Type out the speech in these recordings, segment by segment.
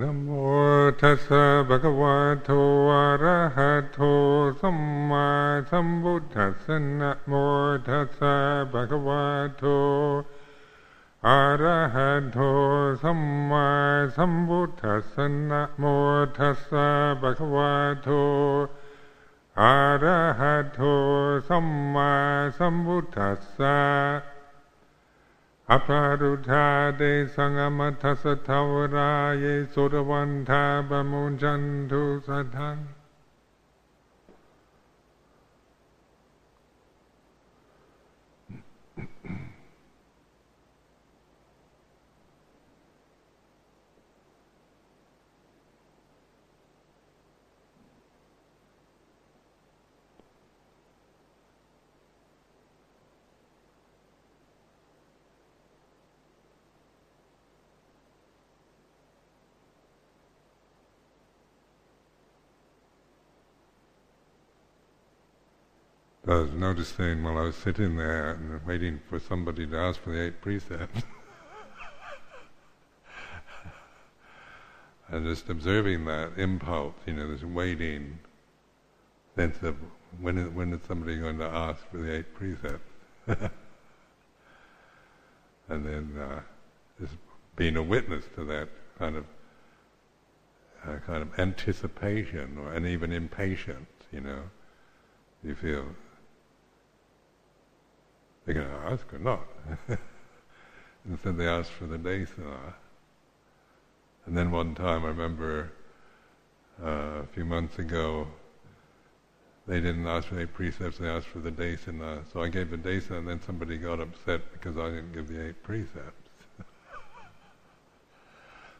नमो thus भगवतो अरहतो सम्मा सम्बुद्धस नमो thus भगवतो अरहतो सम्मा सम्बुद्धस नमो thus भगवतो अरहतो सम्मा सम्बुद्धस अपरुधादे सङ्गमथसथवराये सुरवन्धा बमुजन्धु सधन् ง I was noticing while I was sitting there and waiting for somebody to ask for the eight precepts. and just observing that impulse, you know, this waiting sense of when is, when is somebody going to ask for the eight precepts? and then uh, just being a witness to that kind of uh, kind of anticipation or and even impatience, you know. You feel going to ask or not. Instead, they asked for the desana. And then one time, I remember uh, a few months ago, they didn't ask for eight precepts, they asked for the desana. So I gave the desana, and then somebody got upset because I didn't give the eight precepts.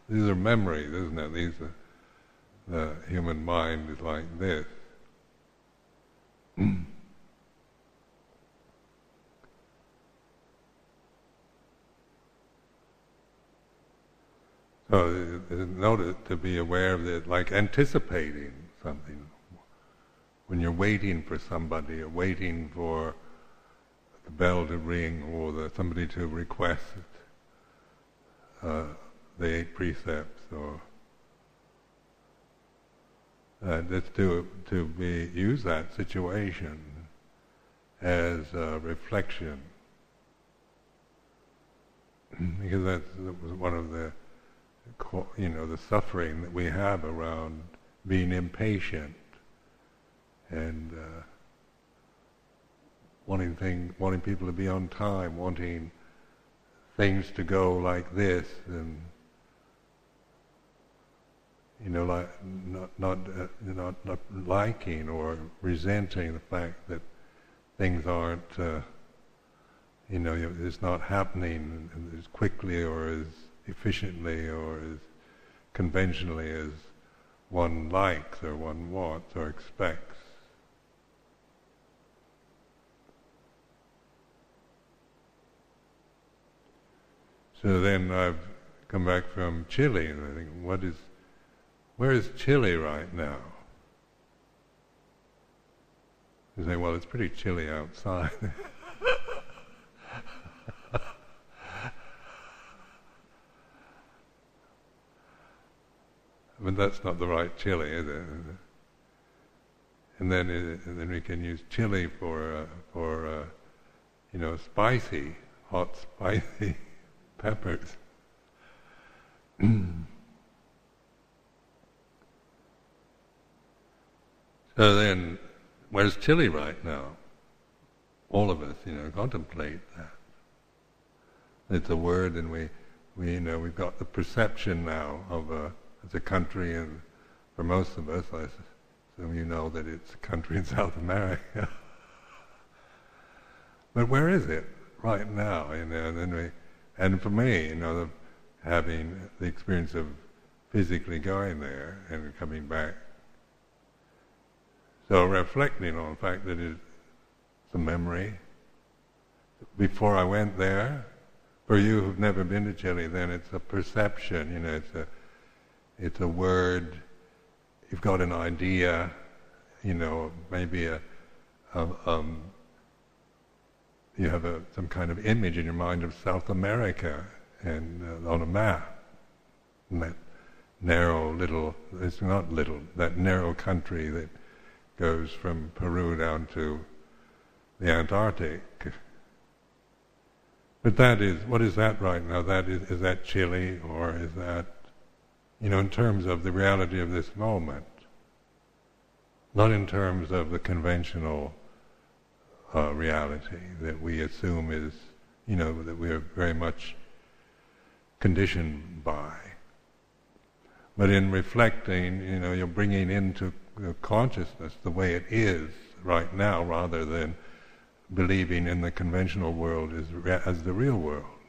These are memories, isn't it? These are, the human mind is like this. So notice to be aware of it, like anticipating something. When you're waiting for somebody, or waiting for the bell to ring, or the, somebody to request uh, the eight precepts, or uh, just to to be use that situation as a reflection, because that's that was one of the you know, the suffering that we have around being impatient and uh, wanting thing, wanting people to be on time, wanting things to go like this, and you know, like not not uh, not not liking or resenting the fact that things aren't, uh, you know, it's not happening as quickly or as efficiently or as conventionally as one likes or one wants or expects. So then I've come back from Chile and I think, what is, where is Chile right now? You say, well, it's pretty chilly outside. but that's not the right chili, is it? And then, it, and then we can use chili for uh, for uh, you know spicy, hot, spicy peppers. so then, where's chili right now? All of us, you know, contemplate that. It's a word, and we, we, you know, we've got the perception now of a as a country, and for most of us, I assume you know that it's a country in South America. but where is it right now? You know, and we, and for me, you know, the, having the experience of physically going there and coming back. So reflecting on the fact that it's a memory. Before I went there, for you who've never been to Chile, then it's a perception. You know, it's a it's a word, you've got an idea, you know, maybe a, a um, you have a, some kind of image in your mind of South America and uh, on a map, and that narrow little, it's not little, that narrow country that goes from Peru down to the Antarctic. But that is, what is that right now? That is, is that Chile or is that, you know, in terms of the reality of this moment, not in terms of the conventional uh, reality that we assume is, you know, that we are very much conditioned by. But in reflecting, you know, you're bringing into consciousness the way it is right now rather than believing in the conventional world as, as the real world.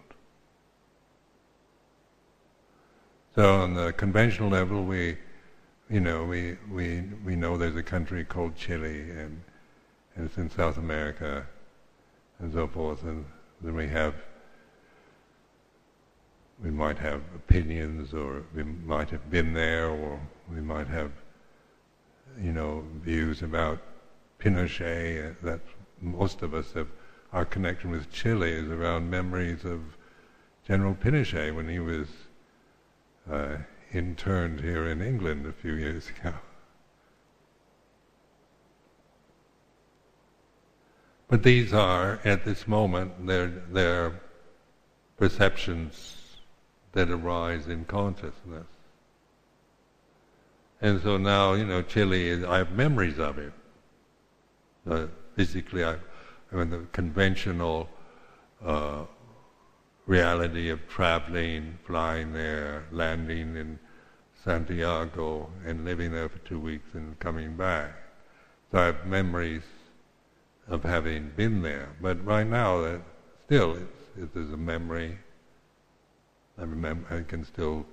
So on the conventional level, we, you know, we, we, we know there's a country called Chile and, and it's in South America and so forth, and then we have we might have opinions or we might have been there or we might have you know views about Pinochet. That most of us have our connection with Chile is around memories of General Pinochet when he was uh, interned here in England a few years ago. But these are, at this moment, they're, they're perceptions that arise in consciousness. And so now, you know, Chile, is, I have memories of it. Uh, physically, I, I mean, the conventional uh, reality of traveling, flying there, landing in Santiago, and living there for two weeks and coming back. So I have memories of having been there. But right now, that still, it's, it is a memory. I remember, I can still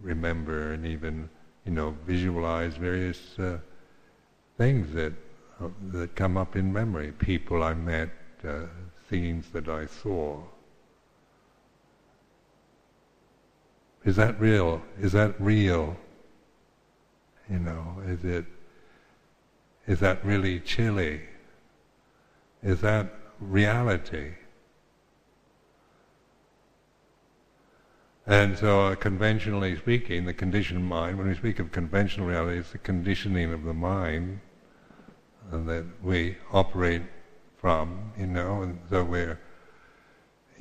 remember and even, you know, visualize various uh, things that uh, that come up in memory. People I met, uh, scenes that I saw. Is that real? Is that real? You know, is it? Is that really Chile? Is that reality? And so, uh, conventionally speaking, the conditioned mind, when we speak of conventional reality, it's the conditioning of the mind uh, that we operate from, you know, and so we're,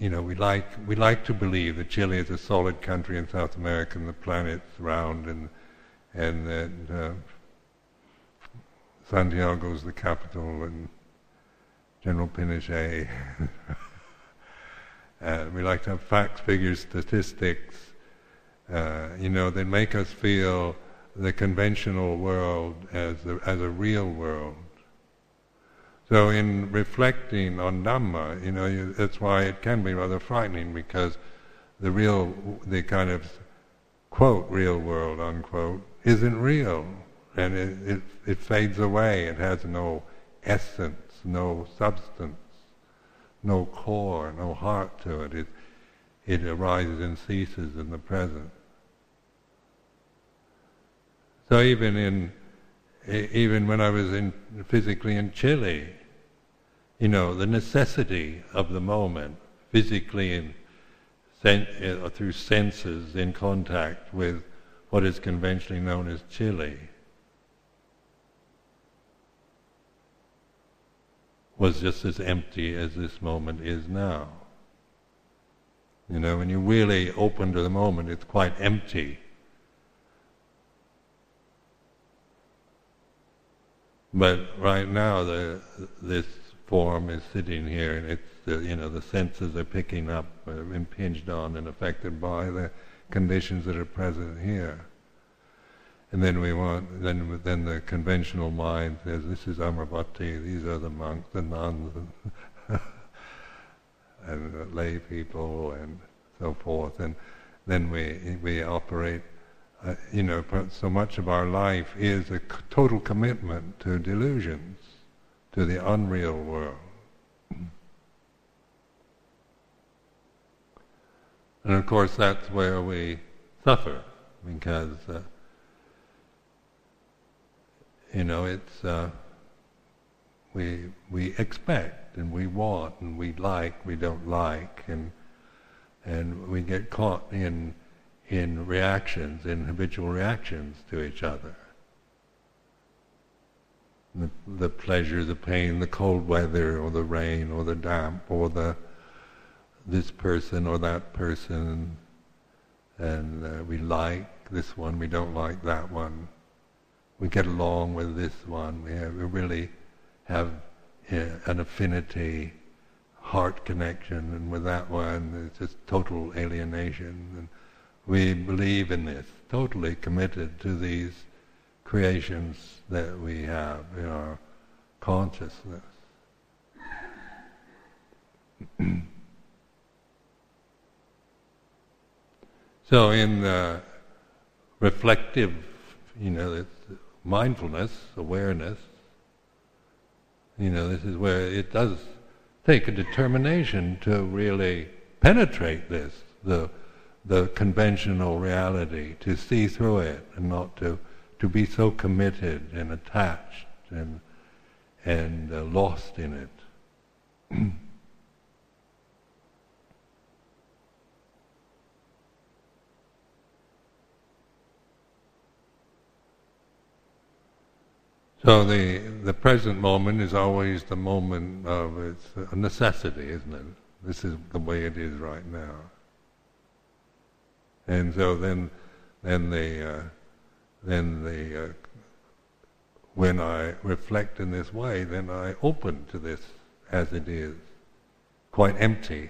you know, we like we like to believe that Chile is a solid country in South America and the planet's round, and and that uh, Santiago is the capital, and General Pinochet. uh, we like to have facts, figures, statistics, uh, you know, that make us feel the conventional world as a, as a real world. So in reflecting on Dhamma, you know, you, that's why it can be rather frightening because the real, the kind of quote real world unquote isn't real, and it, it, it fades away. It has no essence no substance, no core, no heart to it. It, it arises and ceases in the present. So even in even when I was in physically in Chile, you know, the necessity of the moment, physically and sen- uh, through senses in contact with what is conventionally known as Chile, was just as empty as this moment is now. You know, when you're really open to the moment, it's quite empty. But right now, the, this form is sitting here, and it's the, you know the senses are picking up, uh, impinged on, and affected by the conditions that are present here. And then we want, then then the conventional mind says, this is Amaravati, these are the monks, the nuns, and, lay people, and so forth. And then we we operate. Uh, you know, so much of our life is a total commitment to delusions, to the unreal world. And of course, that's where we suffer, because uh, you know, it's uh, we we expect and we want and we like, we don't like, and and we get caught in in reactions, in habitual reactions to each other. The, the pleasure, the pain, the cold weather, or the rain, or the damp, or the this person or that person, and uh, we like this one, we don't like that one. We get along with this one. We, have, we really have uh, an affinity, heart connection, and with that one, it's just total alienation. And we believe in this, totally committed to these creations that we have in our consciousness. so in the reflective, you know, mindfulness, awareness, you know, this is where it does take a determination to really penetrate this, the the conventional reality, to see through it and not to to be so committed and attached and and uh, lost in it. So the the present moment is always the moment of it's a necessity, isn't it? This is the way it is right now. And so then, then the uh, then the uh, when I reflect in this way, then I open to this as it is, quite empty,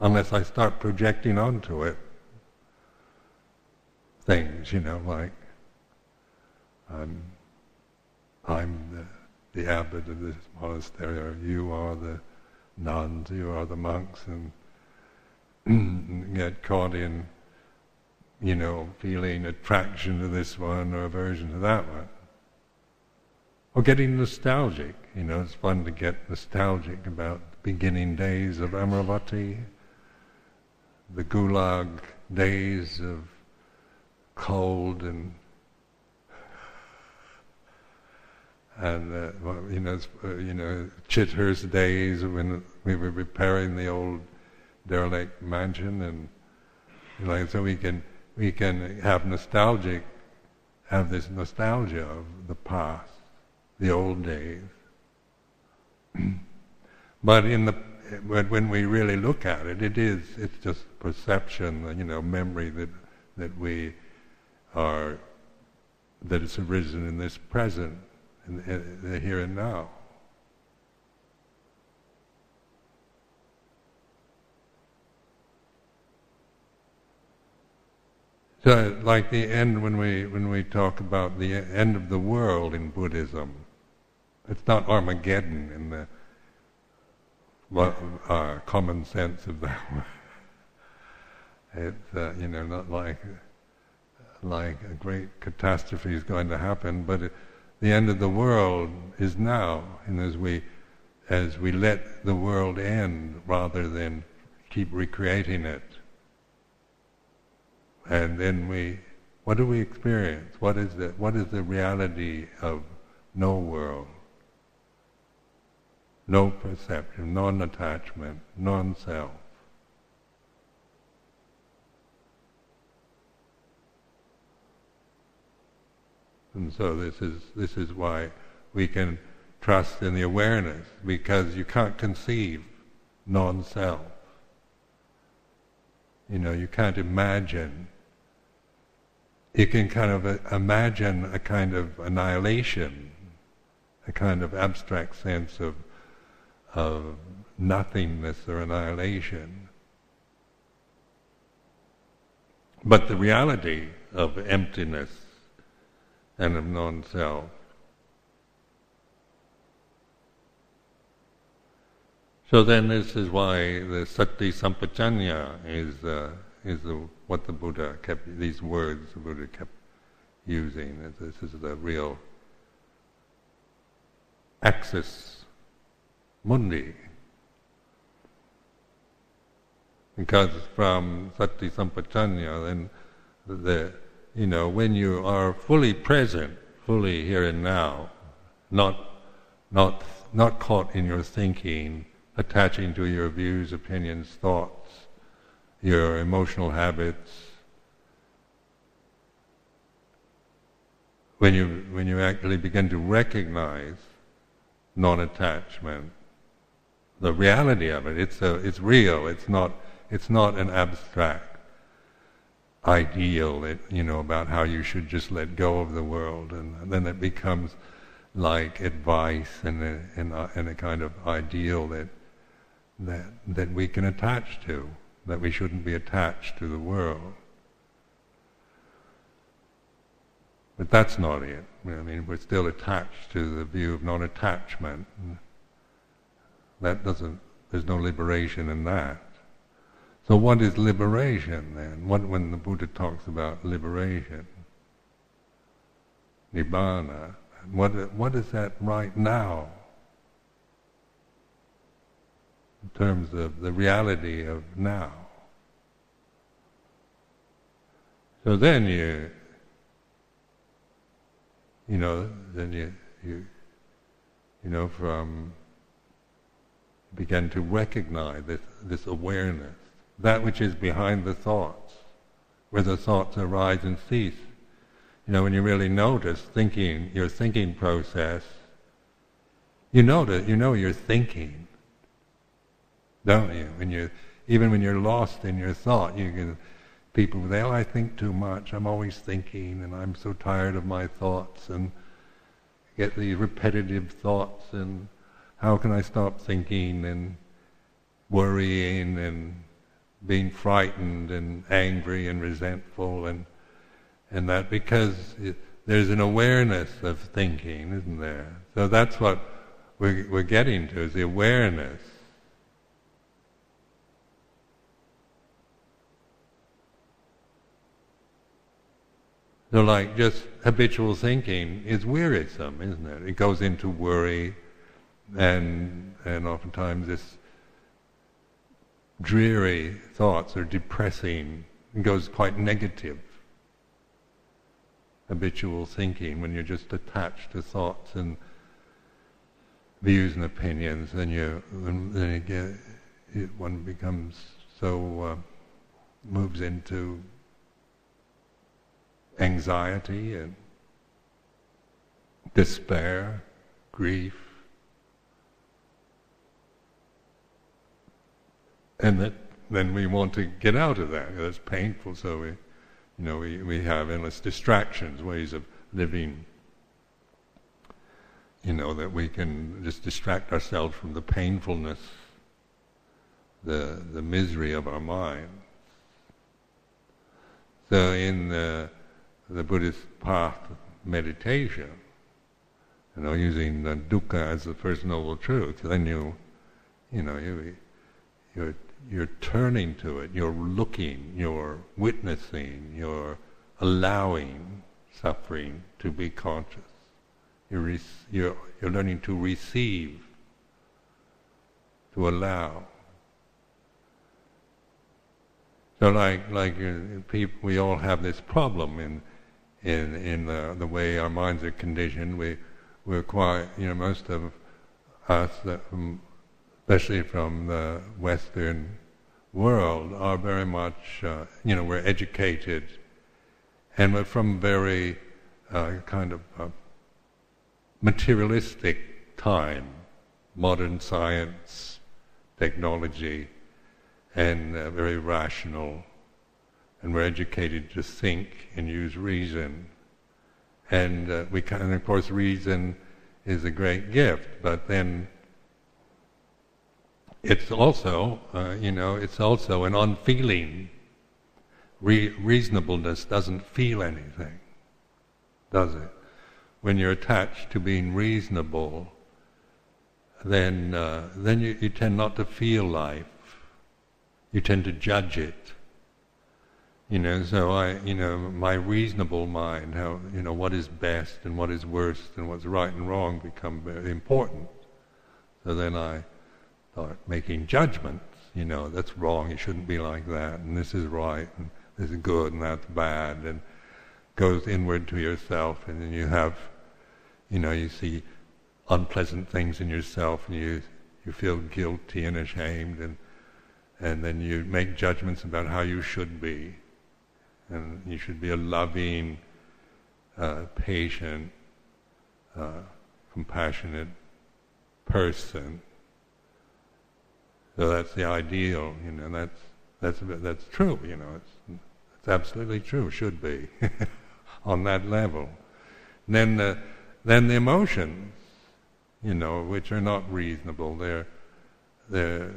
unless I start projecting onto it things, you know, like I'm I'm the, the abbot of this monastery, or you are the nuns, you are the monks, and get caught in, you know, feeling attraction to this one or aversion to that one. Or getting nostalgic, you know, it's fun to get nostalgic about the beginning days of Amaravati, the gulag days of cold and and uh, you know, uh, you know, Chithurst days when we were repairing the old derelict mansion, and you know, so we can we can have nostalgic, have this nostalgia of the past, the old days. but in the when we really look at it, it is it's just perception, you know, memory that that we are that it's arisen in this present in the here and now. So, like the end when we when we talk about the end of the world in Buddhism, it's not Armageddon in the uh, common sense of that. word. it's uh, you know not like like a great catastrophe is going to happen, but it, the end of the world is now, and as we as we let the world end rather than keep recreating it. And then we, what do we experience? What is the what is the reality of no world? No perception, non-attachment, non-self. And so this is this is why we can trust in the awareness because you can't conceive non-self. You know, you can't imagine. You can kind of uh, imagine a kind of annihilation, a kind of abstract sense of of nothingness or annihilation. But the reality of emptiness and of non-self. So then, this is why the sati sampajanya is uh, is the, what the Buddha kept. These words the Buddha kept using. This is the real axis mundi. Because from sati sampajanya, then the you know, when you are fully present, fully here and now, not, not, not caught in your thinking, attaching to your views, opinions, thoughts, your emotional habits. When you, when you actually begin to recognize non-attachment, the reality of it, it's, a, it's real, it's not, it's not an abstract ideal that, you know, about how you should just let go of the world. And, then it becomes like advice and a, and a, and a kind of ideal that, that, that we can attach to that we shouldn't be attached to the world. But that's not it. I mean, we're still attached to the view of non-attachment. That doesn't. There's no liberation in that. So, what is liberation then? What when the Buddha talks about liberation, nibbana? What what is that right now? In terms of the reality of now. So then you you know, then you, you, you know, from begin to recognize this, this awareness, that which is behind the thoughts, where the thoughts arise and cease. You know, when you really notice thinking, your thinking process, you that you know you're thinking, don't you? When you even when you're lost in your thought, you can people say, oh, I think too much, I'm always thinking, and I'm so tired of my thoughts, and get these repetitive thoughts, and how can I stop thinking, and worrying, and being frightened, and angry, and resentful, and, and that because it, there's an awareness of thinking, isn't there? So that's what we're, we're getting to, is the awareness So, like, just habitual thinking is wearisome, isn't it? It goes into worry, and and oftentimes this dreary thoughts are depressing. It goes quite negative. Habitual thinking, when you're just attached to thoughts and views and opinions, then you then it get, it, one becomes so uh, moves into anxiety and despair, grief, and that then we want to get out of that. That's painful, so we, you know, we, we have endless distractions, ways of living. You know that we can just distract ourselves from the painfulness, the the misery of our mind. So in the the Buddhist path meditation, you know, using the dukkha as the first noble truth, then you, you know, you, you're, you're turning to it, you're looking, you're witnessing, you're allowing suffering to be conscious. You're, re- you're, you're learning to receive, to allow. So like like uh, people, we all have this problem in in in the, the way our minds are conditioned. We we're quite you know most of us, that, especially from the Western world, are very much uh, you know we're educated, and we're from very uh, kind of uh, materialistic time, modern science, technology, and uh, very rational and we're educated to think and use reason. And uh, we can, and of course, reason is a great gift, but then it's also, uh, you know, it's also an unfeeling. Re- reasonableness doesn't feel anything, does it? When you're attached to being reasonable, then uh, then you, you tend not to feel life. You tend to judge it you know, so I, you know, my reasonable mind, how, you know, what is best and what is worst and what's right and wrong become very important. So then I start making judgments, you know, that's wrong, it shouldn't be like that, and this is right, and this is good, and that's bad, and goes inward to yourself, and then you have, you know, you see unpleasant things in yourself, and you you feel guilty and ashamed, and and then you make judgments about how you should be and you should be a loving, uh, patient, uh, compassionate person. So that's the ideal, you know. That's that's that's true, you know. It's it's absolutely true. Should be on that level. And then the then the emotions, you know, which are not reasonable. They're they're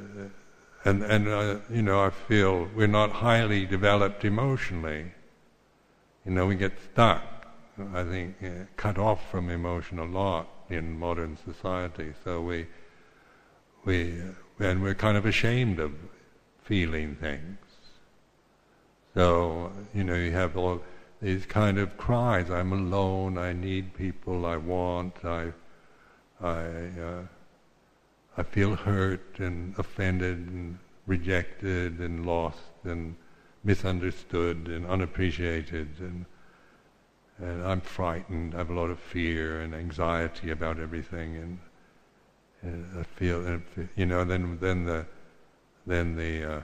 and and uh, you know I feel we're not highly developed emotionally. You know, we get stuck. I think uh, cut off from emotion a lot in modern society. So we we and we're kind of ashamed of feeling things. So you know, you have all these kind of cries. I'm alone. I need people. I want. I I. Uh, I feel hurt and offended and rejected and lost and misunderstood and unappreciated and and I'm frightened. I have a lot of fear and anxiety about everything, and, and I feel, you know, then then the then the uh,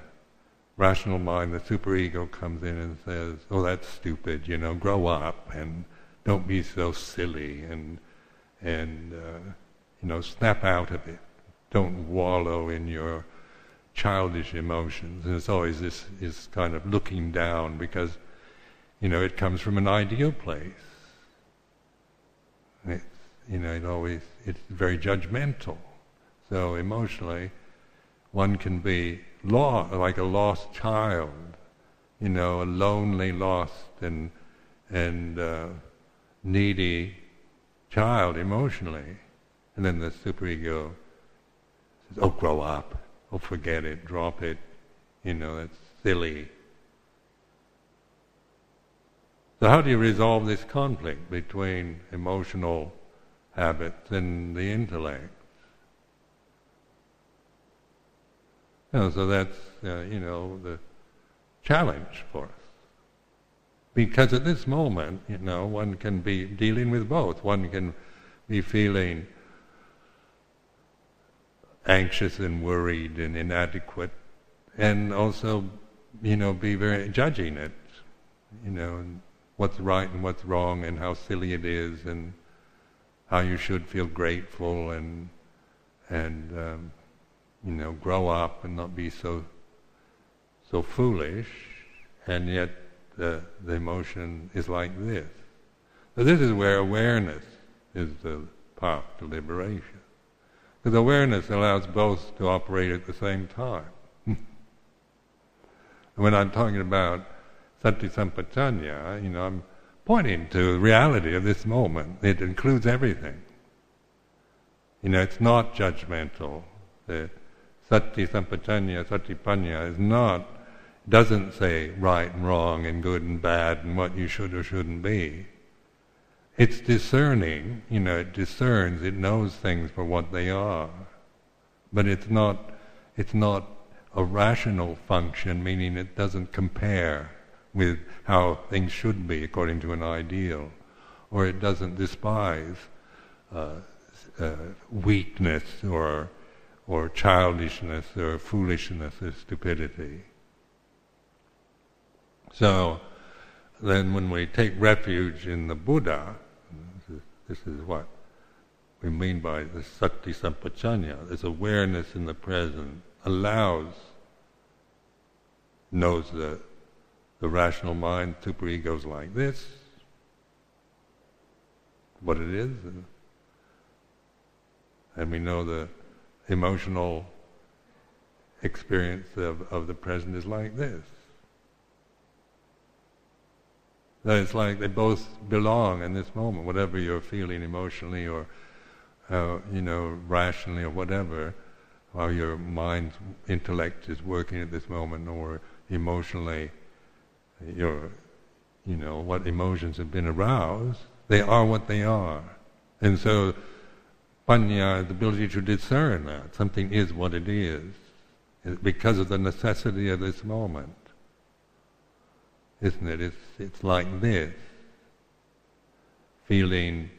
rational mind, the superego, comes in and says, "Oh, that's stupid. You know, grow up and don't be so silly and and uh, you know, snap out of it." Don't wallow in your childish emotions. And it's always this is kind of looking down because, you know, it comes from an ideal place. It's, you know, it always it's very judgmental. So emotionally, one can be lost, like a lost child, you know, a lonely, lost and and uh, needy child emotionally, and then the superego "Oh, grow up. Oh, forget it. Drop it. You know, that's silly." So, how do you resolve this conflict between emotional habits and the intellect? You know, so that's uh, you know the challenge for us. Because at this moment, you know, one can be dealing with both. One can be feeling anxious and worried and inadequate, and also, you know, be very judging it, you know, what's right and what's wrong, and how silly it is, and how you should feel grateful and and um, you know grow up and not be so so foolish, and yet the the emotion is like this. So this is where awareness is the path to liberation. Because awareness allows both to operate at the same time. when I'm talking about sati sampajanya, you know, I'm pointing to the reality of this moment. It includes everything. You know, it's not judgmental. The sati sampajanya, satipanya is not, doesn't say right and wrong and good and bad and what you should or shouldn't be. It's discerning, you know, it discerns, it knows things for what they are. But it's not, it's not a rational function, meaning it doesn't compare with how things should be according to an ideal. Or it doesn't despise uh, uh, weakness or, or childishness or foolishness or stupidity. So then when we take refuge in the Buddha, this is what we mean by the sati sampajanya. This awareness in the present allows, knows the, the rational mind, superegos like this, what it is, and we know the emotional experience of, of the present is like this. That it's like they both belong in this moment, whatever you're feeling emotionally or, uh, you know, rationally or whatever, while your mind's intellect is working at this moment, or emotionally, your, you know, what emotions have been aroused, they are what they are. And so, panya, the ability to discern that something is what it is, because of the necessity of this moment isn't it? It's, it's like this. Feeling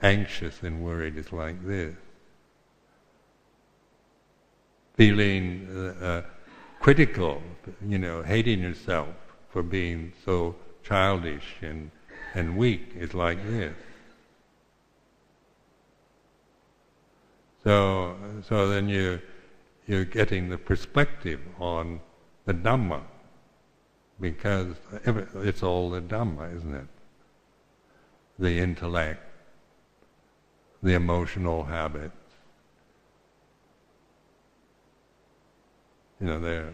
anxious and worried is like this. Feeling uh, uh, critical, you know, hating yourself for being so childish and and weak is like this. So, so then you, you're getting the perspective on the Dhamma, because it's all the Dhamma, isn't it? The intellect, the emotional habits. You know, they're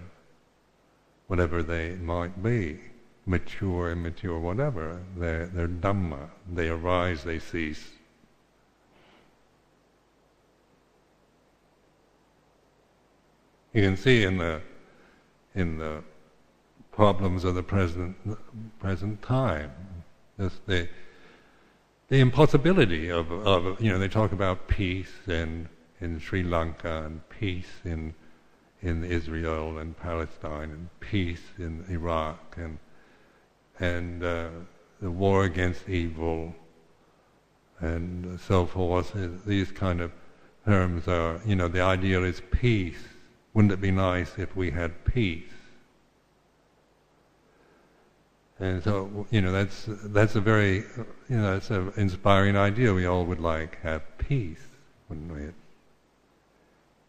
whatever they might be, mature, immature, whatever. They're, they're Dhamma. They arise, they cease. You can see in the in the problems of the present present time, the the impossibility of, of you know they talk about peace in in Sri Lanka and peace in in Israel and Palestine and peace in Iraq and and uh, the war against evil and so forth. These kind of terms are you know the ideal is peace wouldn't it be nice if we had peace? And so, you know, that's that's a very, you know, that's an inspiring idea. We all would like have peace, wouldn't we?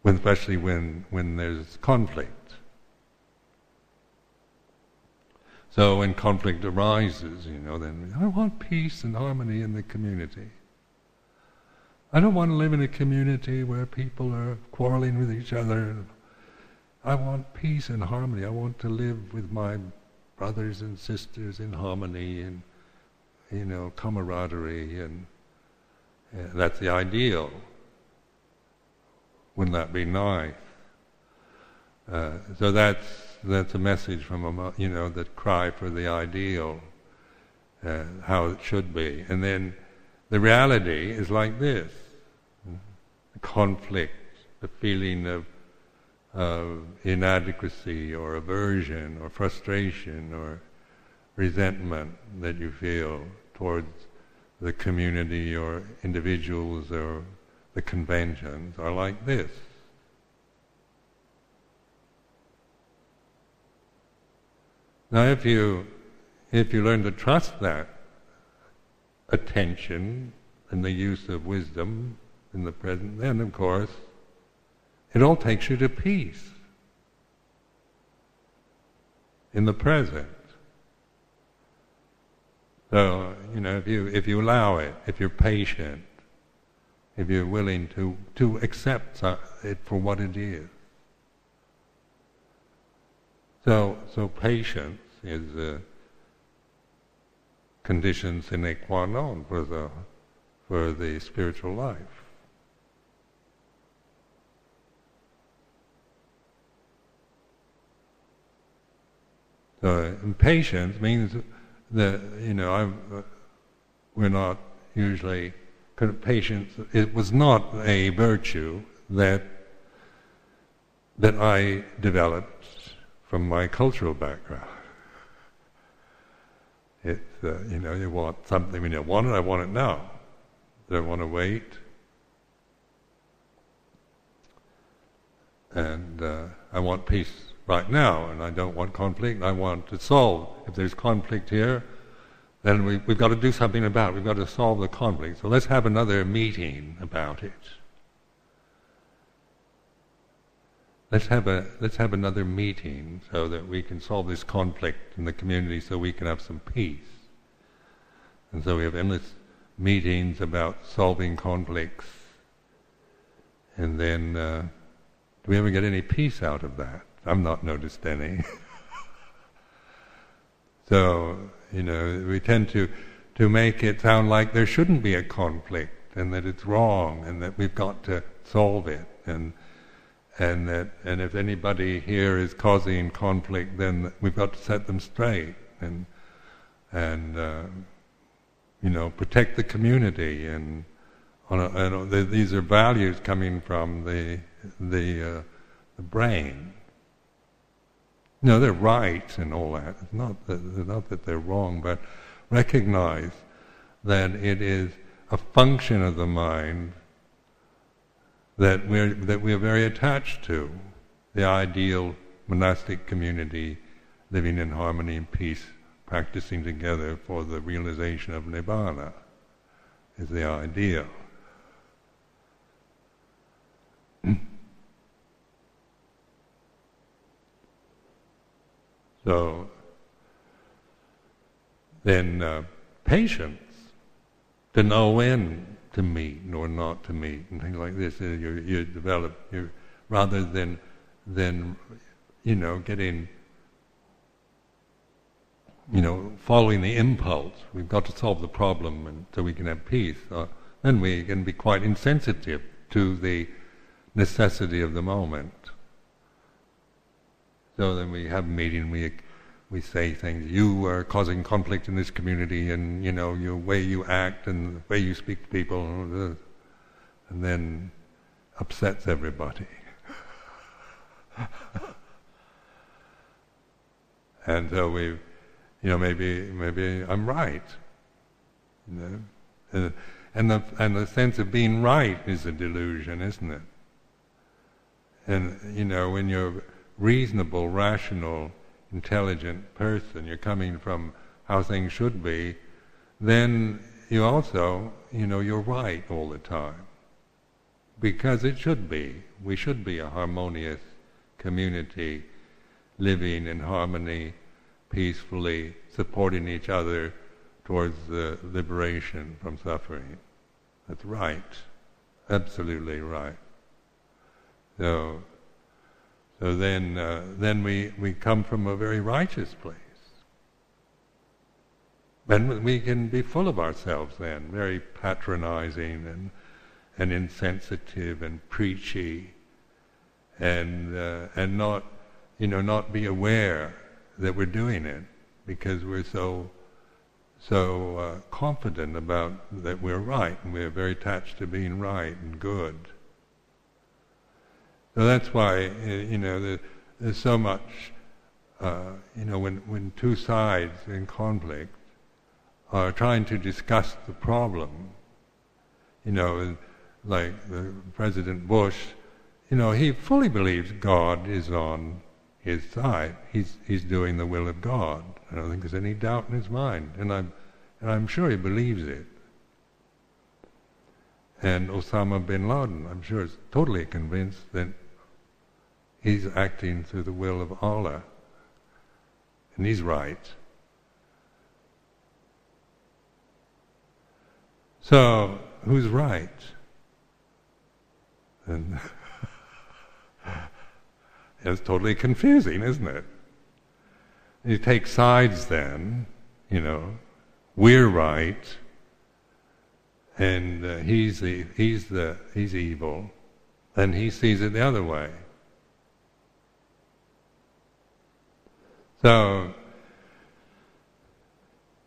When, especially when when there's conflict. So when conflict arises, you know, then I want peace and harmony in the community. I don't want to live in a community where people are quarreling with each other I want peace and harmony. I want to live with my brothers and sisters in harmony and, you know, camaraderie, and that's the ideal. Wouldn't that be nice? Uh, so that's that's a message from you know that cry for the ideal, uh, how it should be, and then the reality is like this: the conflict, the feeling of of inadequacy or aversion or frustration or resentment that you feel towards the community or individuals or the conventions are like this. Now if you if you learn to trust that attention and the use of wisdom in the present, then of course it all takes you to peace in the present. So, you know, if you, if you allow it, if you're patient, if you're willing to, to accept uh, it for what it is. So, so patience is a condition sine qua non for the, for the spiritual life. So impatience means that you know uh, we're not usually patience. It was not a virtue that that I developed from my cultural background. It's uh, you know you want something when you want it. I want it now. I don't want to wait. And uh, I want peace right now, and I don't want conflict. I want to solve. If there's conflict here, then we, we've got to do something about it. We've got to solve the conflict. So let's have another meeting about it. Let's have a let's have another meeting so that we can solve this conflict in the community, so we can have some peace. And so we have endless meetings about solving conflicts, and then uh, do we ever get any peace out of that? I'm not noticed any. so, you know, we tend to, to make it sound like there shouldn't be a conflict and that it's wrong and that we've got to solve it and and that and if anybody here is causing conflict then we've got to set them straight and and uh, you know protect the community and on a, and these are values coming from the the uh, the brain no, they're right and all that. It's not that, not that they're wrong, but recognize that it is a function of the mind that we're that we're very attached to, the ideal monastic community living in harmony and peace practicing together for the realization of nibbana is the ideal. So then uh, patience to know when to meet or not to meet and things like this. You, you develop you, rather than than you know getting you know following the impulse. We've got to solve the problem, and so we can have peace. Uh, then we can be quite insensitive to the necessity of the moment. So then we have a meeting. We we say things. You are causing conflict in this community, and you know your way you act and the way you speak to people, and then upsets everybody. and so we, you know, maybe maybe I'm right. You know, and, and the and the sense of being right is a delusion, isn't it? And you know, when you're reasonable, rational intelligent person, you're coming from how things should be, then you also, you know, you're right all the time. Because it should be. We should be a harmonious community, living in harmony, peacefully, supporting each other towards the liberation from suffering. That's right. Absolutely right. So so then, uh, then we, we come from a very righteous place. Then we can be full of ourselves then, very patronizing and, and insensitive and preachy, and, uh, and not, you know, not be aware that we're doing it because we're so, so uh, confident about that we're right and we're very attached to being right and good. So that's why uh, you know there's so much. Uh, you know, when when two sides in conflict are trying to discuss the problem, you know, like the President Bush, you know, he fully believes God is on his side. He's he's doing the will of God. I don't think there's any doubt in his mind, and I'm and I'm sure he believes it. And Osama bin Laden, I'm sure, is totally convinced that he's acting through the will of Allah. And he's right. So, who's right? And it's totally confusing, isn't it? You take sides then, you know, we're right, and uh, he's the he's the he's evil, and he sees it the other way. So,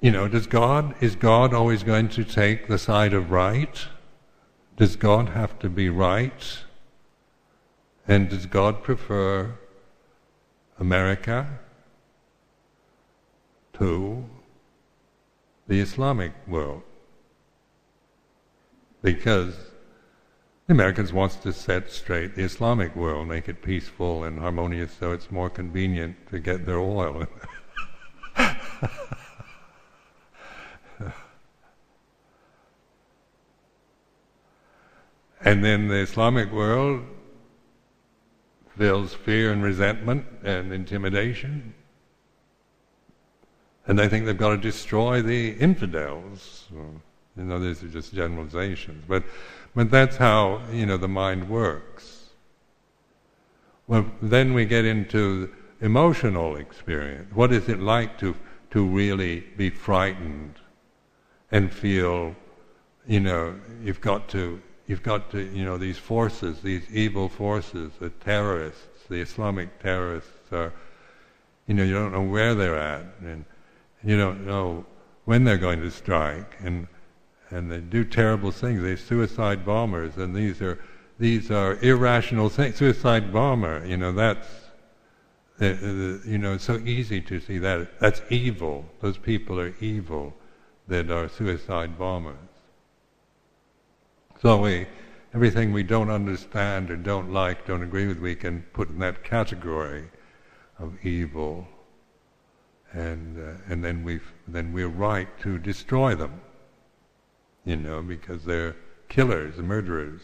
you know, does God, is God always going to take the side of right? Does God have to be right? And does God prefer America to the Islamic world? Because the Americans wants to set straight the Islamic world, make it peaceful and harmonious so it's more convenient to get their oil. and then the Islamic world feels fear and resentment and intimidation. And they think they've got to destroy the infidels. You know, these are just generalizations. But but that's how, you know, the mind works. Well, then we get into emotional experience. What is it like to, to really be frightened and feel, you know, you've got to, you've got to, you know, these forces, these evil forces, the terrorists, the Islamic terrorists are, you know, you don't know where they're at, and you don't know when they're going to strike, and and they do terrible things. They're suicide bombers, and these are these are irrational things. Suicide bomber, you know, that's uh, uh, you know, it's so easy to see that that's evil. Those people are evil that are suicide bombers. So we, everything we don't understand or don't like, don't agree with, we can put in that category of evil. and uh, and then we then we're right to destroy them, you know, because they're killers, murderers.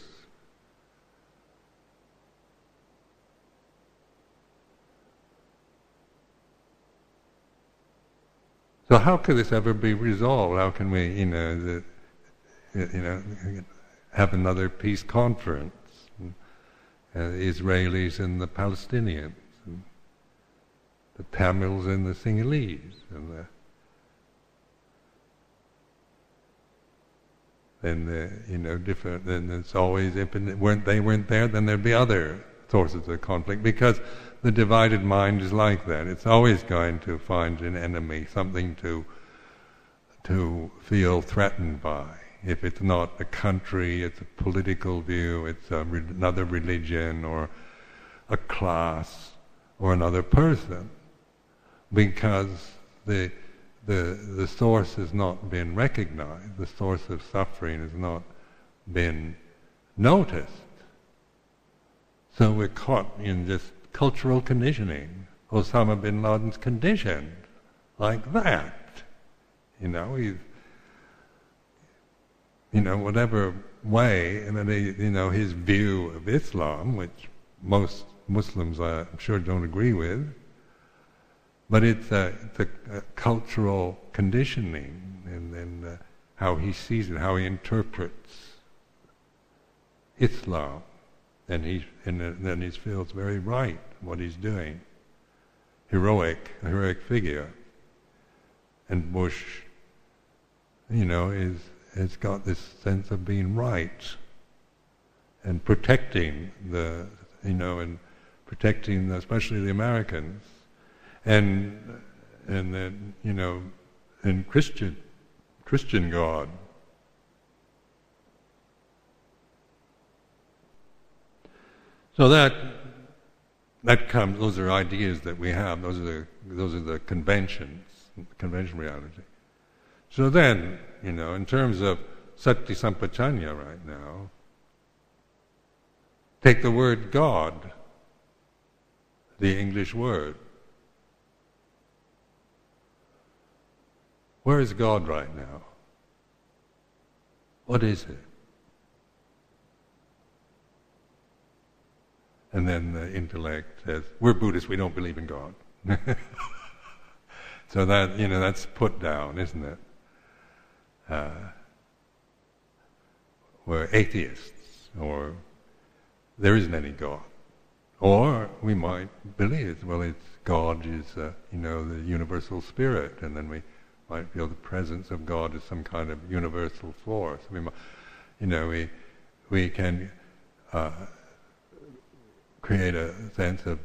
So how could this ever be resolved? How can we, you know, the, you know, have another peace conference? Uh, Israelis and the Palestinians, and the Tamils and the Sinhalese, and the then uh, the, you know different. Then it's always if weren't they weren't there, then there'd be other sources of conflict because the divided mind is like that. It's always going to find an enemy, something to to feel threatened by. If it's not a country, it's a political view, it's re- another religion or a class or another person, because the the the source has not been recognized. The source of suffering has not been noticed. So we're caught in this cultural conditioning. Osama bin Laden's conditioned like that. You know, he's, you know, whatever way, and then he, you know, his view of Islam, which most Muslims, I'm sure, don't agree with, but it's a, a cultural conditioning, and then uh, how he sees it, how he interprets Islam and he and then he feels very right what he's doing. Heroic, heroic figure. And Bush, you know, is has got this sense of being right and protecting the, you know, and protecting especially the Americans, and and then you know, in Christian Christian God So that that comes. Those are ideas that we have. Those are the those are the conventions, convention reality. So then, you know, in terms of sati sampajanya right now, take the word God, the English word. Where is God right now? What is it? And then the intellect says, "We're Buddhists. We don't believe in God." so that you know that's put down, isn't it? Uh, we're atheists, or there isn't any God, or we might believe, well, it's God is uh, you know the universal spirit, and then we might feel the presence of God as some kind of universal force. We might, you know, we we can. Uh, create a sense of,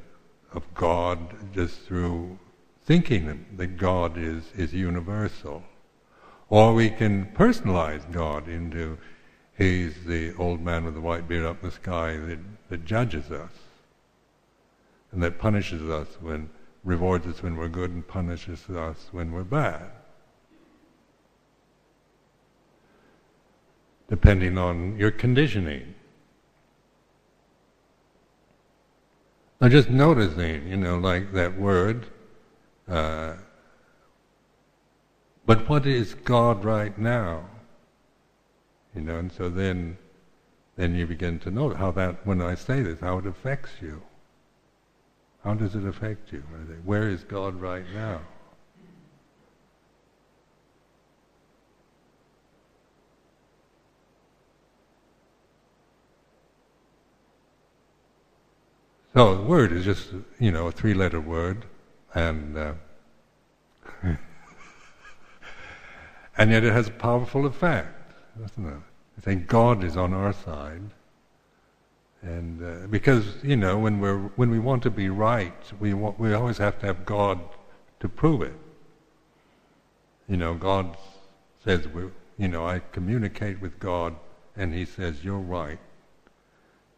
of God just through thinking that God is, is universal. Or we can personalize God into He's the old man with the white beard up in the sky that, that judges us and that punishes us when, rewards us when we're good and punishes us when we're bad. Depending on your conditioning. I'm just noticing, you know, like that word. Uh, but what is God right now? You know, and so then, then you begin to know how that, when I say this, how it affects you. How does it affect you? Where is God right now? So the word is just, you know, a three-letter word, and uh, and yet it has a powerful effect, doesn't it? I think God is on our side, and uh, because you know, when we're when we want to be right, we we always have to have God to prove it. You know, God says, we, you know, I communicate with God, and He says, "You're right."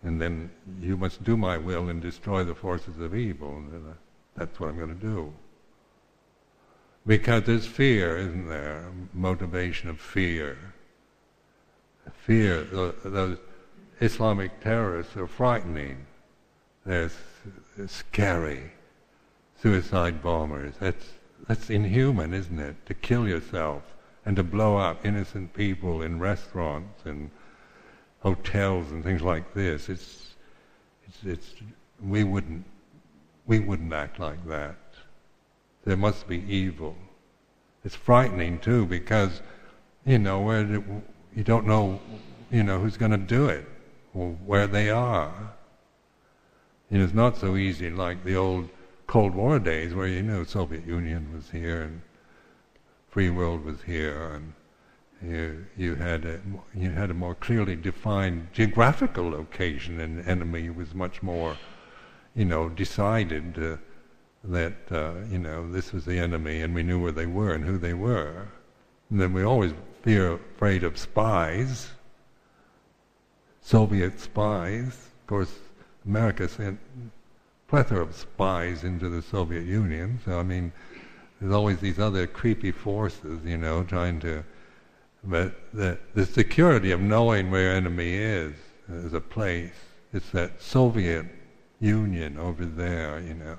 And then you must do my will and destroy the forces of evil. And that's what I'm going to do. Because there's fear, isn't there? Motivation of fear. Fear, those Islamic terrorists are frightening. They're scary. Suicide bombers. That's, that's inhuman, isn't it? To kill yourself and to blow up innocent people in restaurants and hotels and things like this. It's, it's, it's, we wouldn't, we wouldn't act like that. There must be evil. It's frightening too because, you know, where you don't know, you know, who's going to do it or where they are. You know, it's not so easy like the old Cold War days where, you know, Soviet Union was here and free world was here and you, you had a, you had a more clearly defined geographical location and the enemy was much more, you know, decided uh, that, uh, you know, this was the enemy and we knew where they were and who they were. And then we always fear afraid of spies, Soviet spies. Of course, America sent plethora of spies into the Soviet Union. So I mean, there's always these other creepy forces, you know, trying to. But the the security of knowing where enemy is is a place, it's that Soviet Union over there, you know.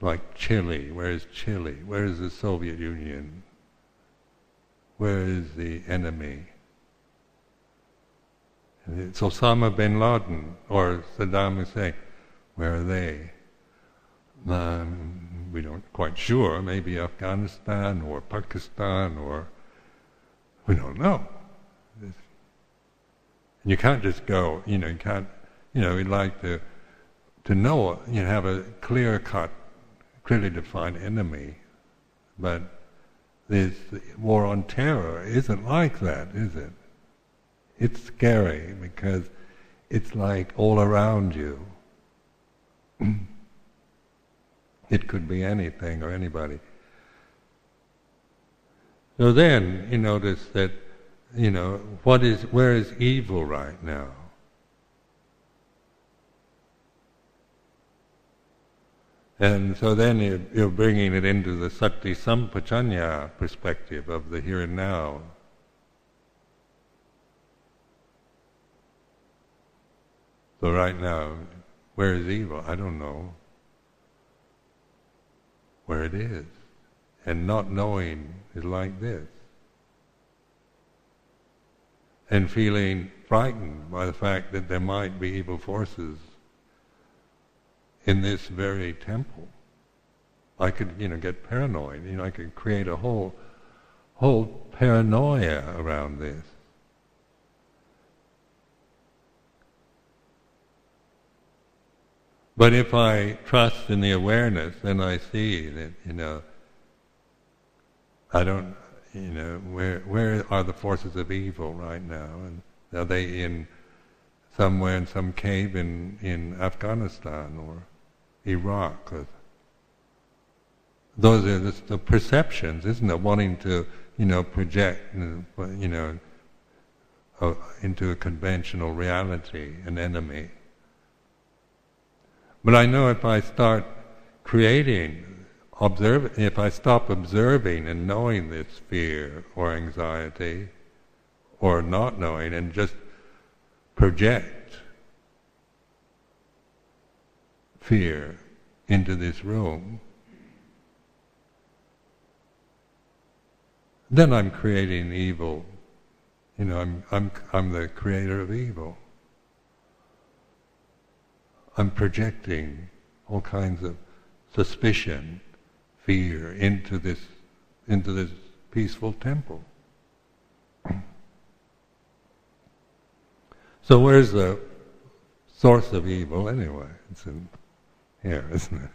like Chile. Where is Chile? Where is the Soviet Union? Where is the enemy? It's Osama bin Laden or Saddam Hussein. Where are they? Um, we don't quite sure. Maybe Afghanistan or Pakistan or we don't know. And you can't just go. You know, you can't. You know, we'd like to to know. You know, have a clear cut, clearly defined enemy, but this war on terror isn't like that, is it? It's scary because it's like all around you. it could be anything or anybody. So then you notice that, you know, what is, where is evil right now? And so then you're, you're bringing it into the sati sampajanya perspective of the here and now. So right now, where is evil? I don't know where it is. And not knowing is like this. And feeling frightened by the fact that there might be evil forces in this very temple. I could, you know, get paranoid. You know, I could create a whole, whole paranoia around this. But if I trust in the awareness, then I see that, you know, I don't, you know, where where are the forces of evil right now? And are they in somewhere in some cave in, in Afghanistan or Iraq? Or those are the, the perceptions, isn't it? Wanting to, you know, project, you know, into a conventional reality, an enemy. But I know if I start creating, observe, if I stop observing and knowing this fear or anxiety, or not knowing, and just project fear into this room, then I'm creating evil. You know, I'm, I'm, I'm the creator of evil. I'm projecting all kinds of suspicion, fear into this into this peaceful temple. So where's the source of evil anyway? It's in here, isn't it?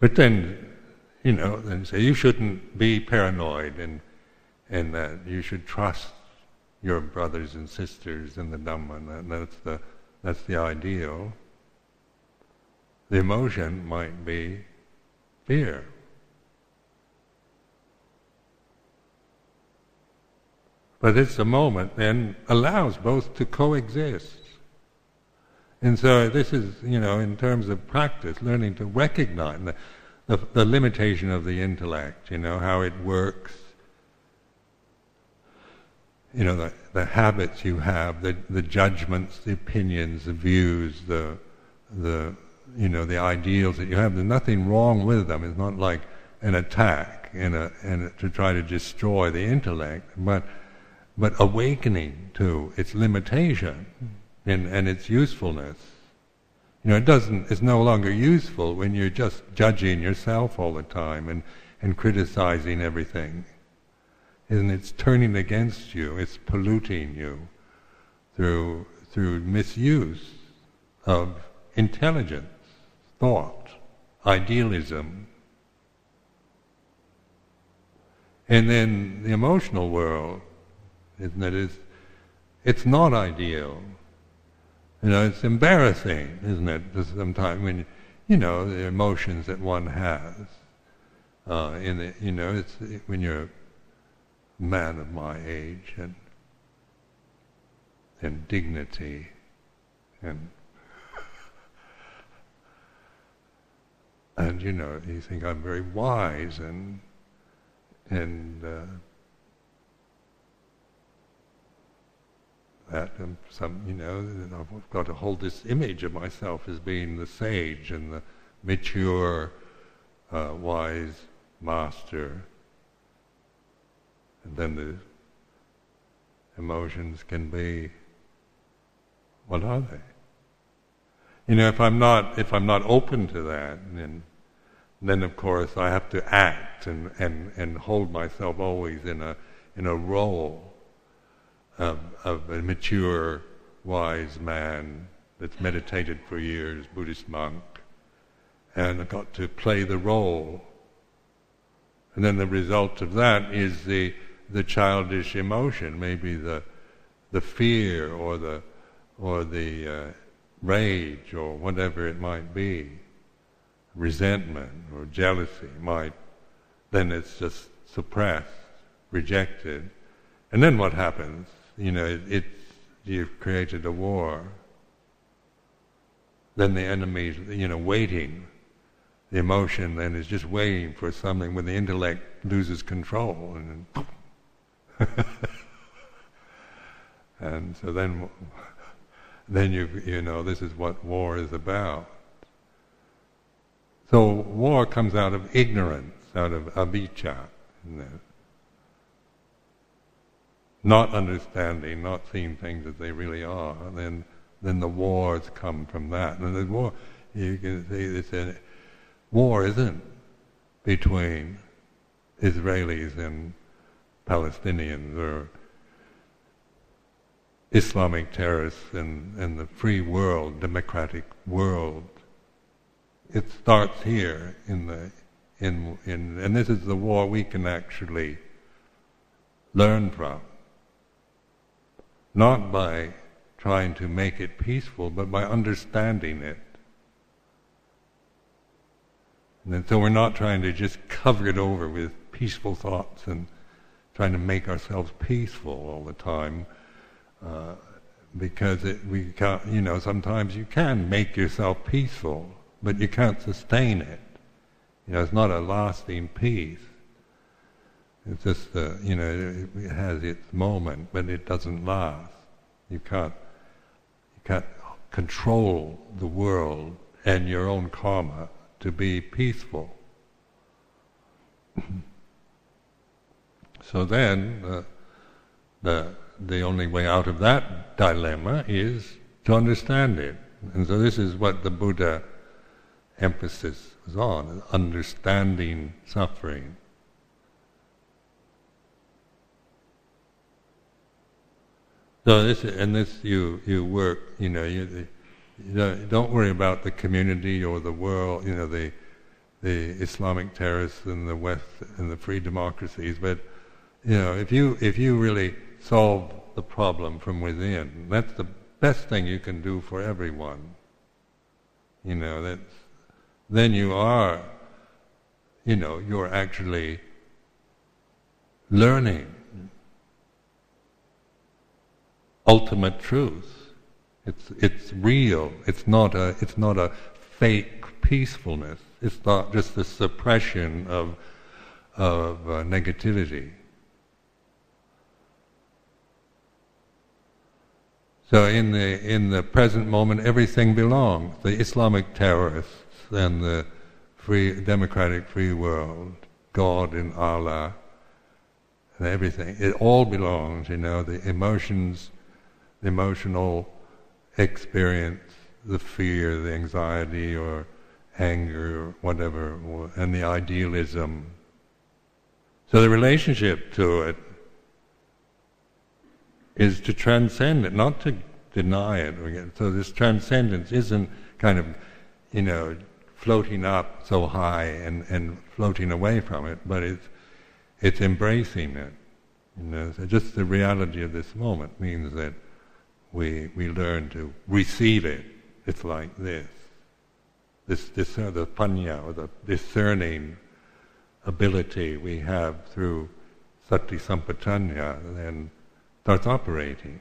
But then, you know, then say you shouldn't be paranoid and and that you should trust your brothers and sisters in the Dhamma, and that's the, that's the ideal. The emotion might be fear. But it's a moment then allows both to coexist. And so this is, you know, in terms of practice, learning to recognize the, the, the limitation of the intellect, you know, how it works, you know, the, the habits you have, the, the judgments, the opinions, the views, the, the, you know, the ideals that you have. There's nothing wrong with them. It's not like an attack in a, in a, to try to destroy the intellect, but, but awakening to its limitation and, and its usefulness. You know, it doesn't, it's no longer useful when you're just judging yourself all the time and, and criticizing everything. And it's turning against you, it's polluting you through, through misuse of intelligence, thought, idealism. And then the emotional world, isn't it? Is, it's not ideal. You know, it's embarrassing, isn't it? Sometimes when you know the emotions that one has. Uh, in the, you know, it's when you're man of my age and and dignity and and you know you think I'm very wise and and uh, that and some you know I've got to hold this image of myself as being the sage and the mature uh, wise master then the emotions can be what are they you know if I'm not if I'm not open to that then then of course I have to act and, and, and hold myself always in a in a role of, of a mature, wise man that's meditated for years, Buddhist monk, and I've got to play the role. And then the result of that is the the childish emotion, maybe the the fear or the or the uh, rage or whatever it might be, resentment or jealousy might then it's just suppressed, rejected, and then what happens? you know, it, it's, you've created a war. Then the enemy, you know, waiting. The emotion then is just waiting for something when the intellect loses control. And, and so then, then you you know this is what war is about. So war comes out of ignorance, out of know not understanding, not seeing things as they really are, then then the wars come from that. And the war, you can see this. Uh, war isn't between Israelis and Palestinians or Islamic terrorists and, and the free world, democratic world. It starts here in the in in and this is the war we can actually learn from not by trying to make it peaceful, but by understanding it. And so we're not trying to just cover it over with peaceful thoughts and trying to make ourselves peaceful all the time, uh, because it, we can't, you know, sometimes you can make yourself peaceful, but you can't sustain it. You know, it's not a lasting peace. It's just, uh, you know, it has its moment, but it doesn't last. You can't, you can't control the world and your own karma to be peaceful. So then, uh, the the only way out of that dilemma is to understand it. And so this is what the Buddha emphasis was on, understanding suffering. So this and this you you work. You know you, you don't, worry about the community or the world. You know the the Islamic terrorists in the West and the free democracies. But you know if you if you really solve the problem from within, that's the best thing you can do for everyone. You know that's then you are. You know you're actually learning ultimate truth. It's it's real. It's not a it's not a fake peacefulness. It's not just the suppression of of uh, negativity. So in the in the present moment, everything belongs. The Islamic terrorists and the free democratic free world, God and Allah, and everything. It all belongs. You know, the emotions, the emotional experience, the fear, the anxiety, or anger, or whatever, and the idealism. So the relationship to it is to transcend it, not to deny it. So this transcendence isn't kind of, you know, floating up so high and, and floating away from it, but it's it's embracing it. You know, so just the reality of this moment means that we we learn to receive it. It's like this. This discern uh, the panya or the discerning ability we have through sati sampajanya, then starts operating.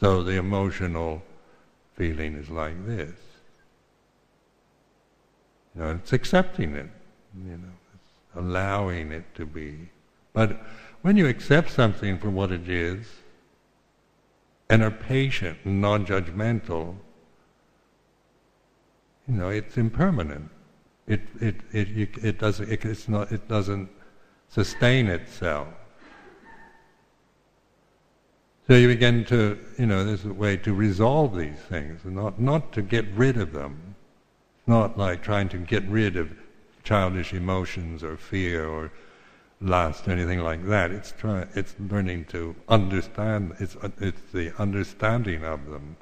So the emotional feeling is like this. You know, it's accepting it, you know, it's allowing it to be. But when you accept something for what it is, and are patient and non-judgmental, you know, it's impermanent. It it it you, it doesn't it, it's not it doesn't sustain itself. So you begin to, you know, there's a way to resolve these things, and not, not to get rid of them. It's not like trying to get rid of childish emotions or fear or lust or anything like that. It's try, it's learning to understand. It's it's the understanding of them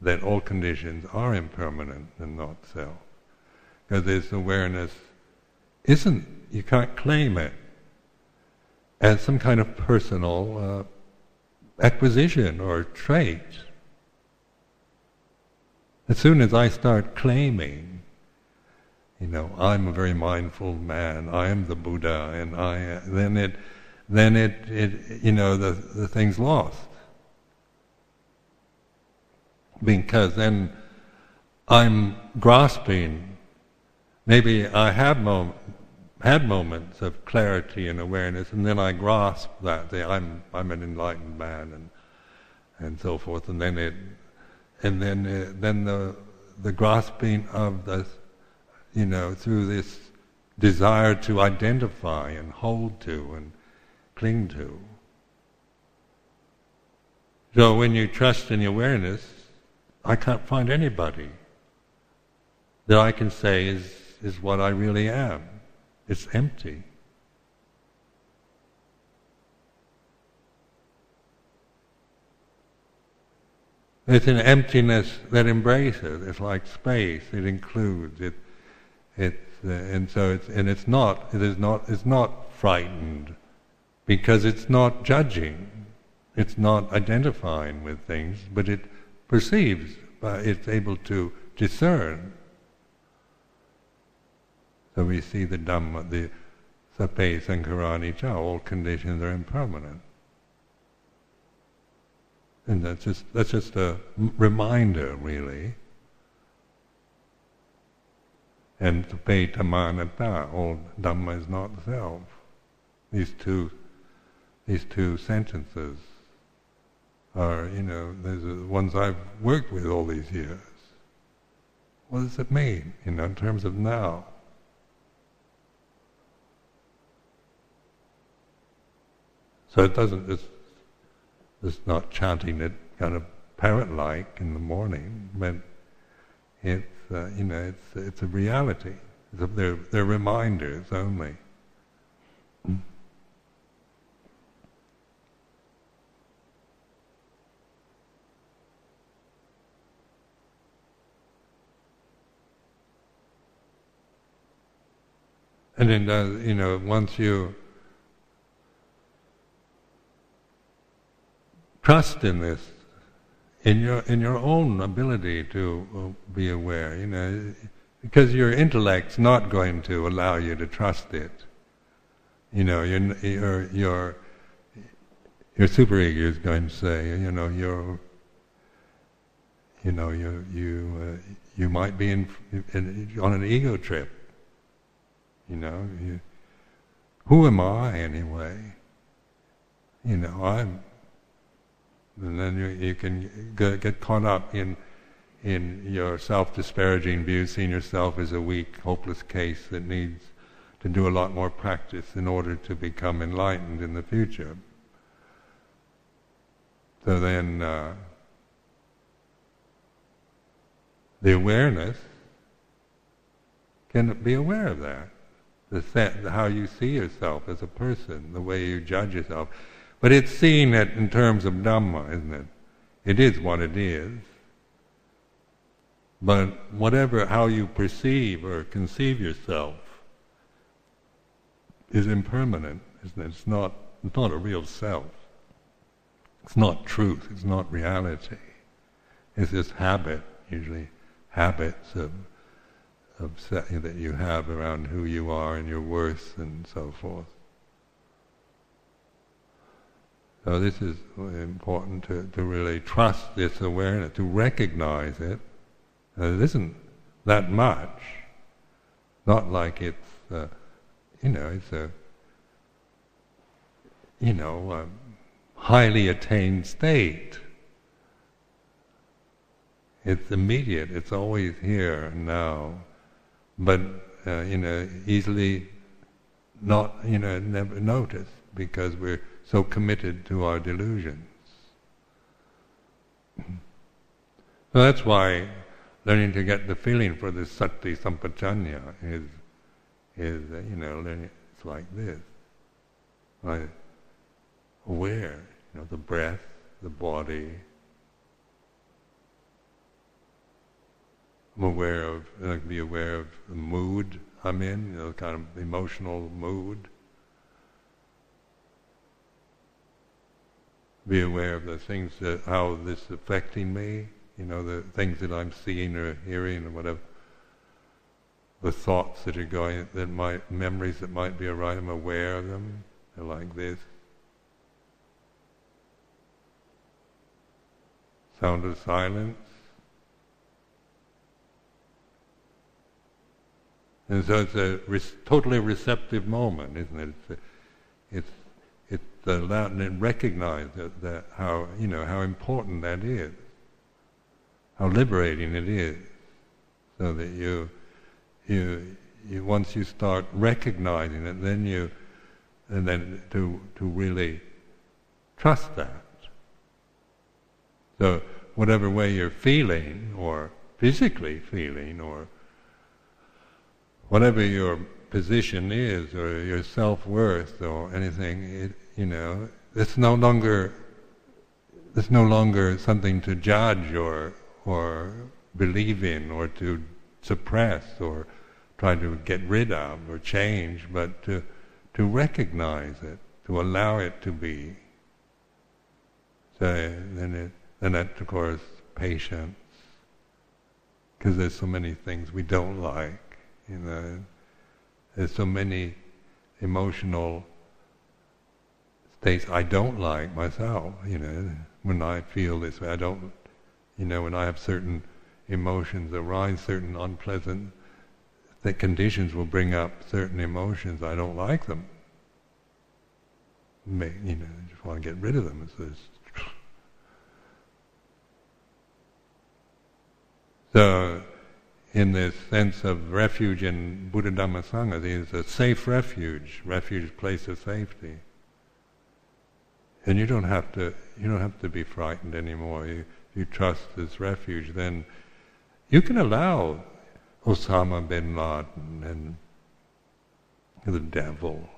that all conditions are impermanent and not self. Because this awareness isn't. You can't claim it as some kind of personal. Uh, acquisition or trait. As soon as I start claiming, you know, I'm a very mindful man, I am the Buddha, and I, then it, then it, it you know, the, the thing's lost. Because then I'm grasping, maybe I have mom- had moments of clarity and awareness, and then I grasp that I'm I'm an enlightened man, and and so forth, and then it, and then uh, then the the grasping of the, you know, through this desire to identify and hold to and cling to. So when you trust in the awareness, I can't find anybody that I can say is is what I really am. It's empty. It's an emptiness that embraces. It's like space. It includes. It. It's uh, and so it's and it's not. It is not. It's not frightened, because it's not judging. It's not identifying with things, but it perceives. It's able to discern so we see the Dhamma, the Sabbe Sankhara Anicca, all conditions are impermanent. And that's just, that's just a reminder, really. And Sabbe Dhamma all Dhamma is not self. These two, these two sentences are, you know, the ones I've worked with all these years. What does it mean, you know, in terms of now? So it doesn't, it's, it's not chanting it kind of parrot-like in the morning, but it's, uh, you know, it's, it's a reality. It's a, they're, they're reminders only. And then, uh, you know, once you trust in this, in your in your own ability to uh, be aware. You know, because your intellect's not going to allow you to trust it. You know, your your your your superego is going to say, you know, you're you know, you you uh, you might be in, in, on an ego trip. You know, you, who am I anyway? You know, I'm and then you, you can get, get caught up in in your self-disparaging view, seeing yourself as a weak, hopeless case that needs to do a lot more practice in order to become enlightened in the future. So then, uh, the awareness can be aware of that, the sense, how you see yourself as a person, the way you judge yourself. But it's seen it in terms of Dhamma, isn't it? It is what it is. But whatever, how you perceive or conceive yourself is impermanent, isn't it? It's not, it's not a real self. It's not truth, it's not reality. It's just habit, usually habits of, of that you have around who you are and your worth and so forth. So this is important to, to really trust this awareness, to recognize it. Uh, it isn't that much. Not like it's, uh, you know, it's a, you know, a highly attained state. It's immediate. It's always here and now, but uh, you know, easily not, you know, never noticed because we're so committed to our delusions. So that's why learning to get the feeling for this sati sampajanya is, is uh, you know, learning, it's like this. Right? Aware, you know, the breath, the body. I'm aware of, I can be aware of the mood I'm in, you know, kind of emotional mood. Be aware of the things that how this is affecting me, you know, the things that I'm seeing or hearing or whatever, the thoughts that are going, that my memories that might be around, I'm aware of them. They're like this. Sound of silence. And so it's a totally receptive moment, isn't it? It's, a, it's allow and recognize that, that how you know how important that is, how liberating it is, so that you you you once you start recognizing it, then you and then to to really trust that. So whatever way you're feeling or physically feeling or whatever your position is or your self-worth or anything, it, you know, it's no longer it's no longer something to judge or or believe in or to suppress or try to get rid of or change, but to to recognize it, to allow it to be. So then it then that of course patience, because there's so many things we don't like, you know. There's so many emotional states I don't like myself. You know, when I feel this way, I don't. You know, when I have certain emotions arise, certain unpleasant conditions will bring up certain emotions. I don't like them. May, you know, I just want to get rid of them. so, in this sense of refuge in Buddha Dhamma Sangha, is a safe refuge, refuge, place of safety. And you don't have to you don't have to be frightened anymore. You you trust this refuge, then you can allow Osama bin Laden and the devil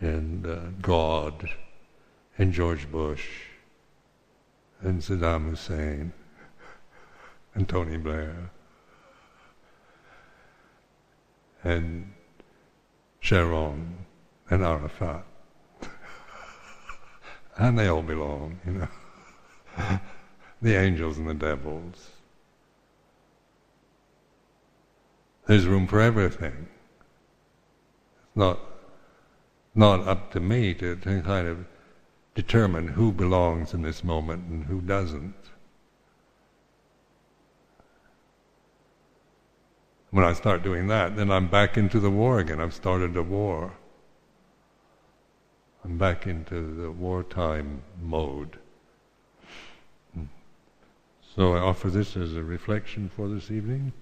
and uh, God and George Bush and Saddam Hussein and Tony Blair and Sharon and Arafat and they all belong, you know. the angels and the devils. There's room for everything. It's not not up to me to, to kind of determine who belongs in this moment and who doesn't. When I start doing that, then I'm back into the war again. I've started a war. I'm back into the wartime mode. Hmm. So I offer this as a reflection for this evening.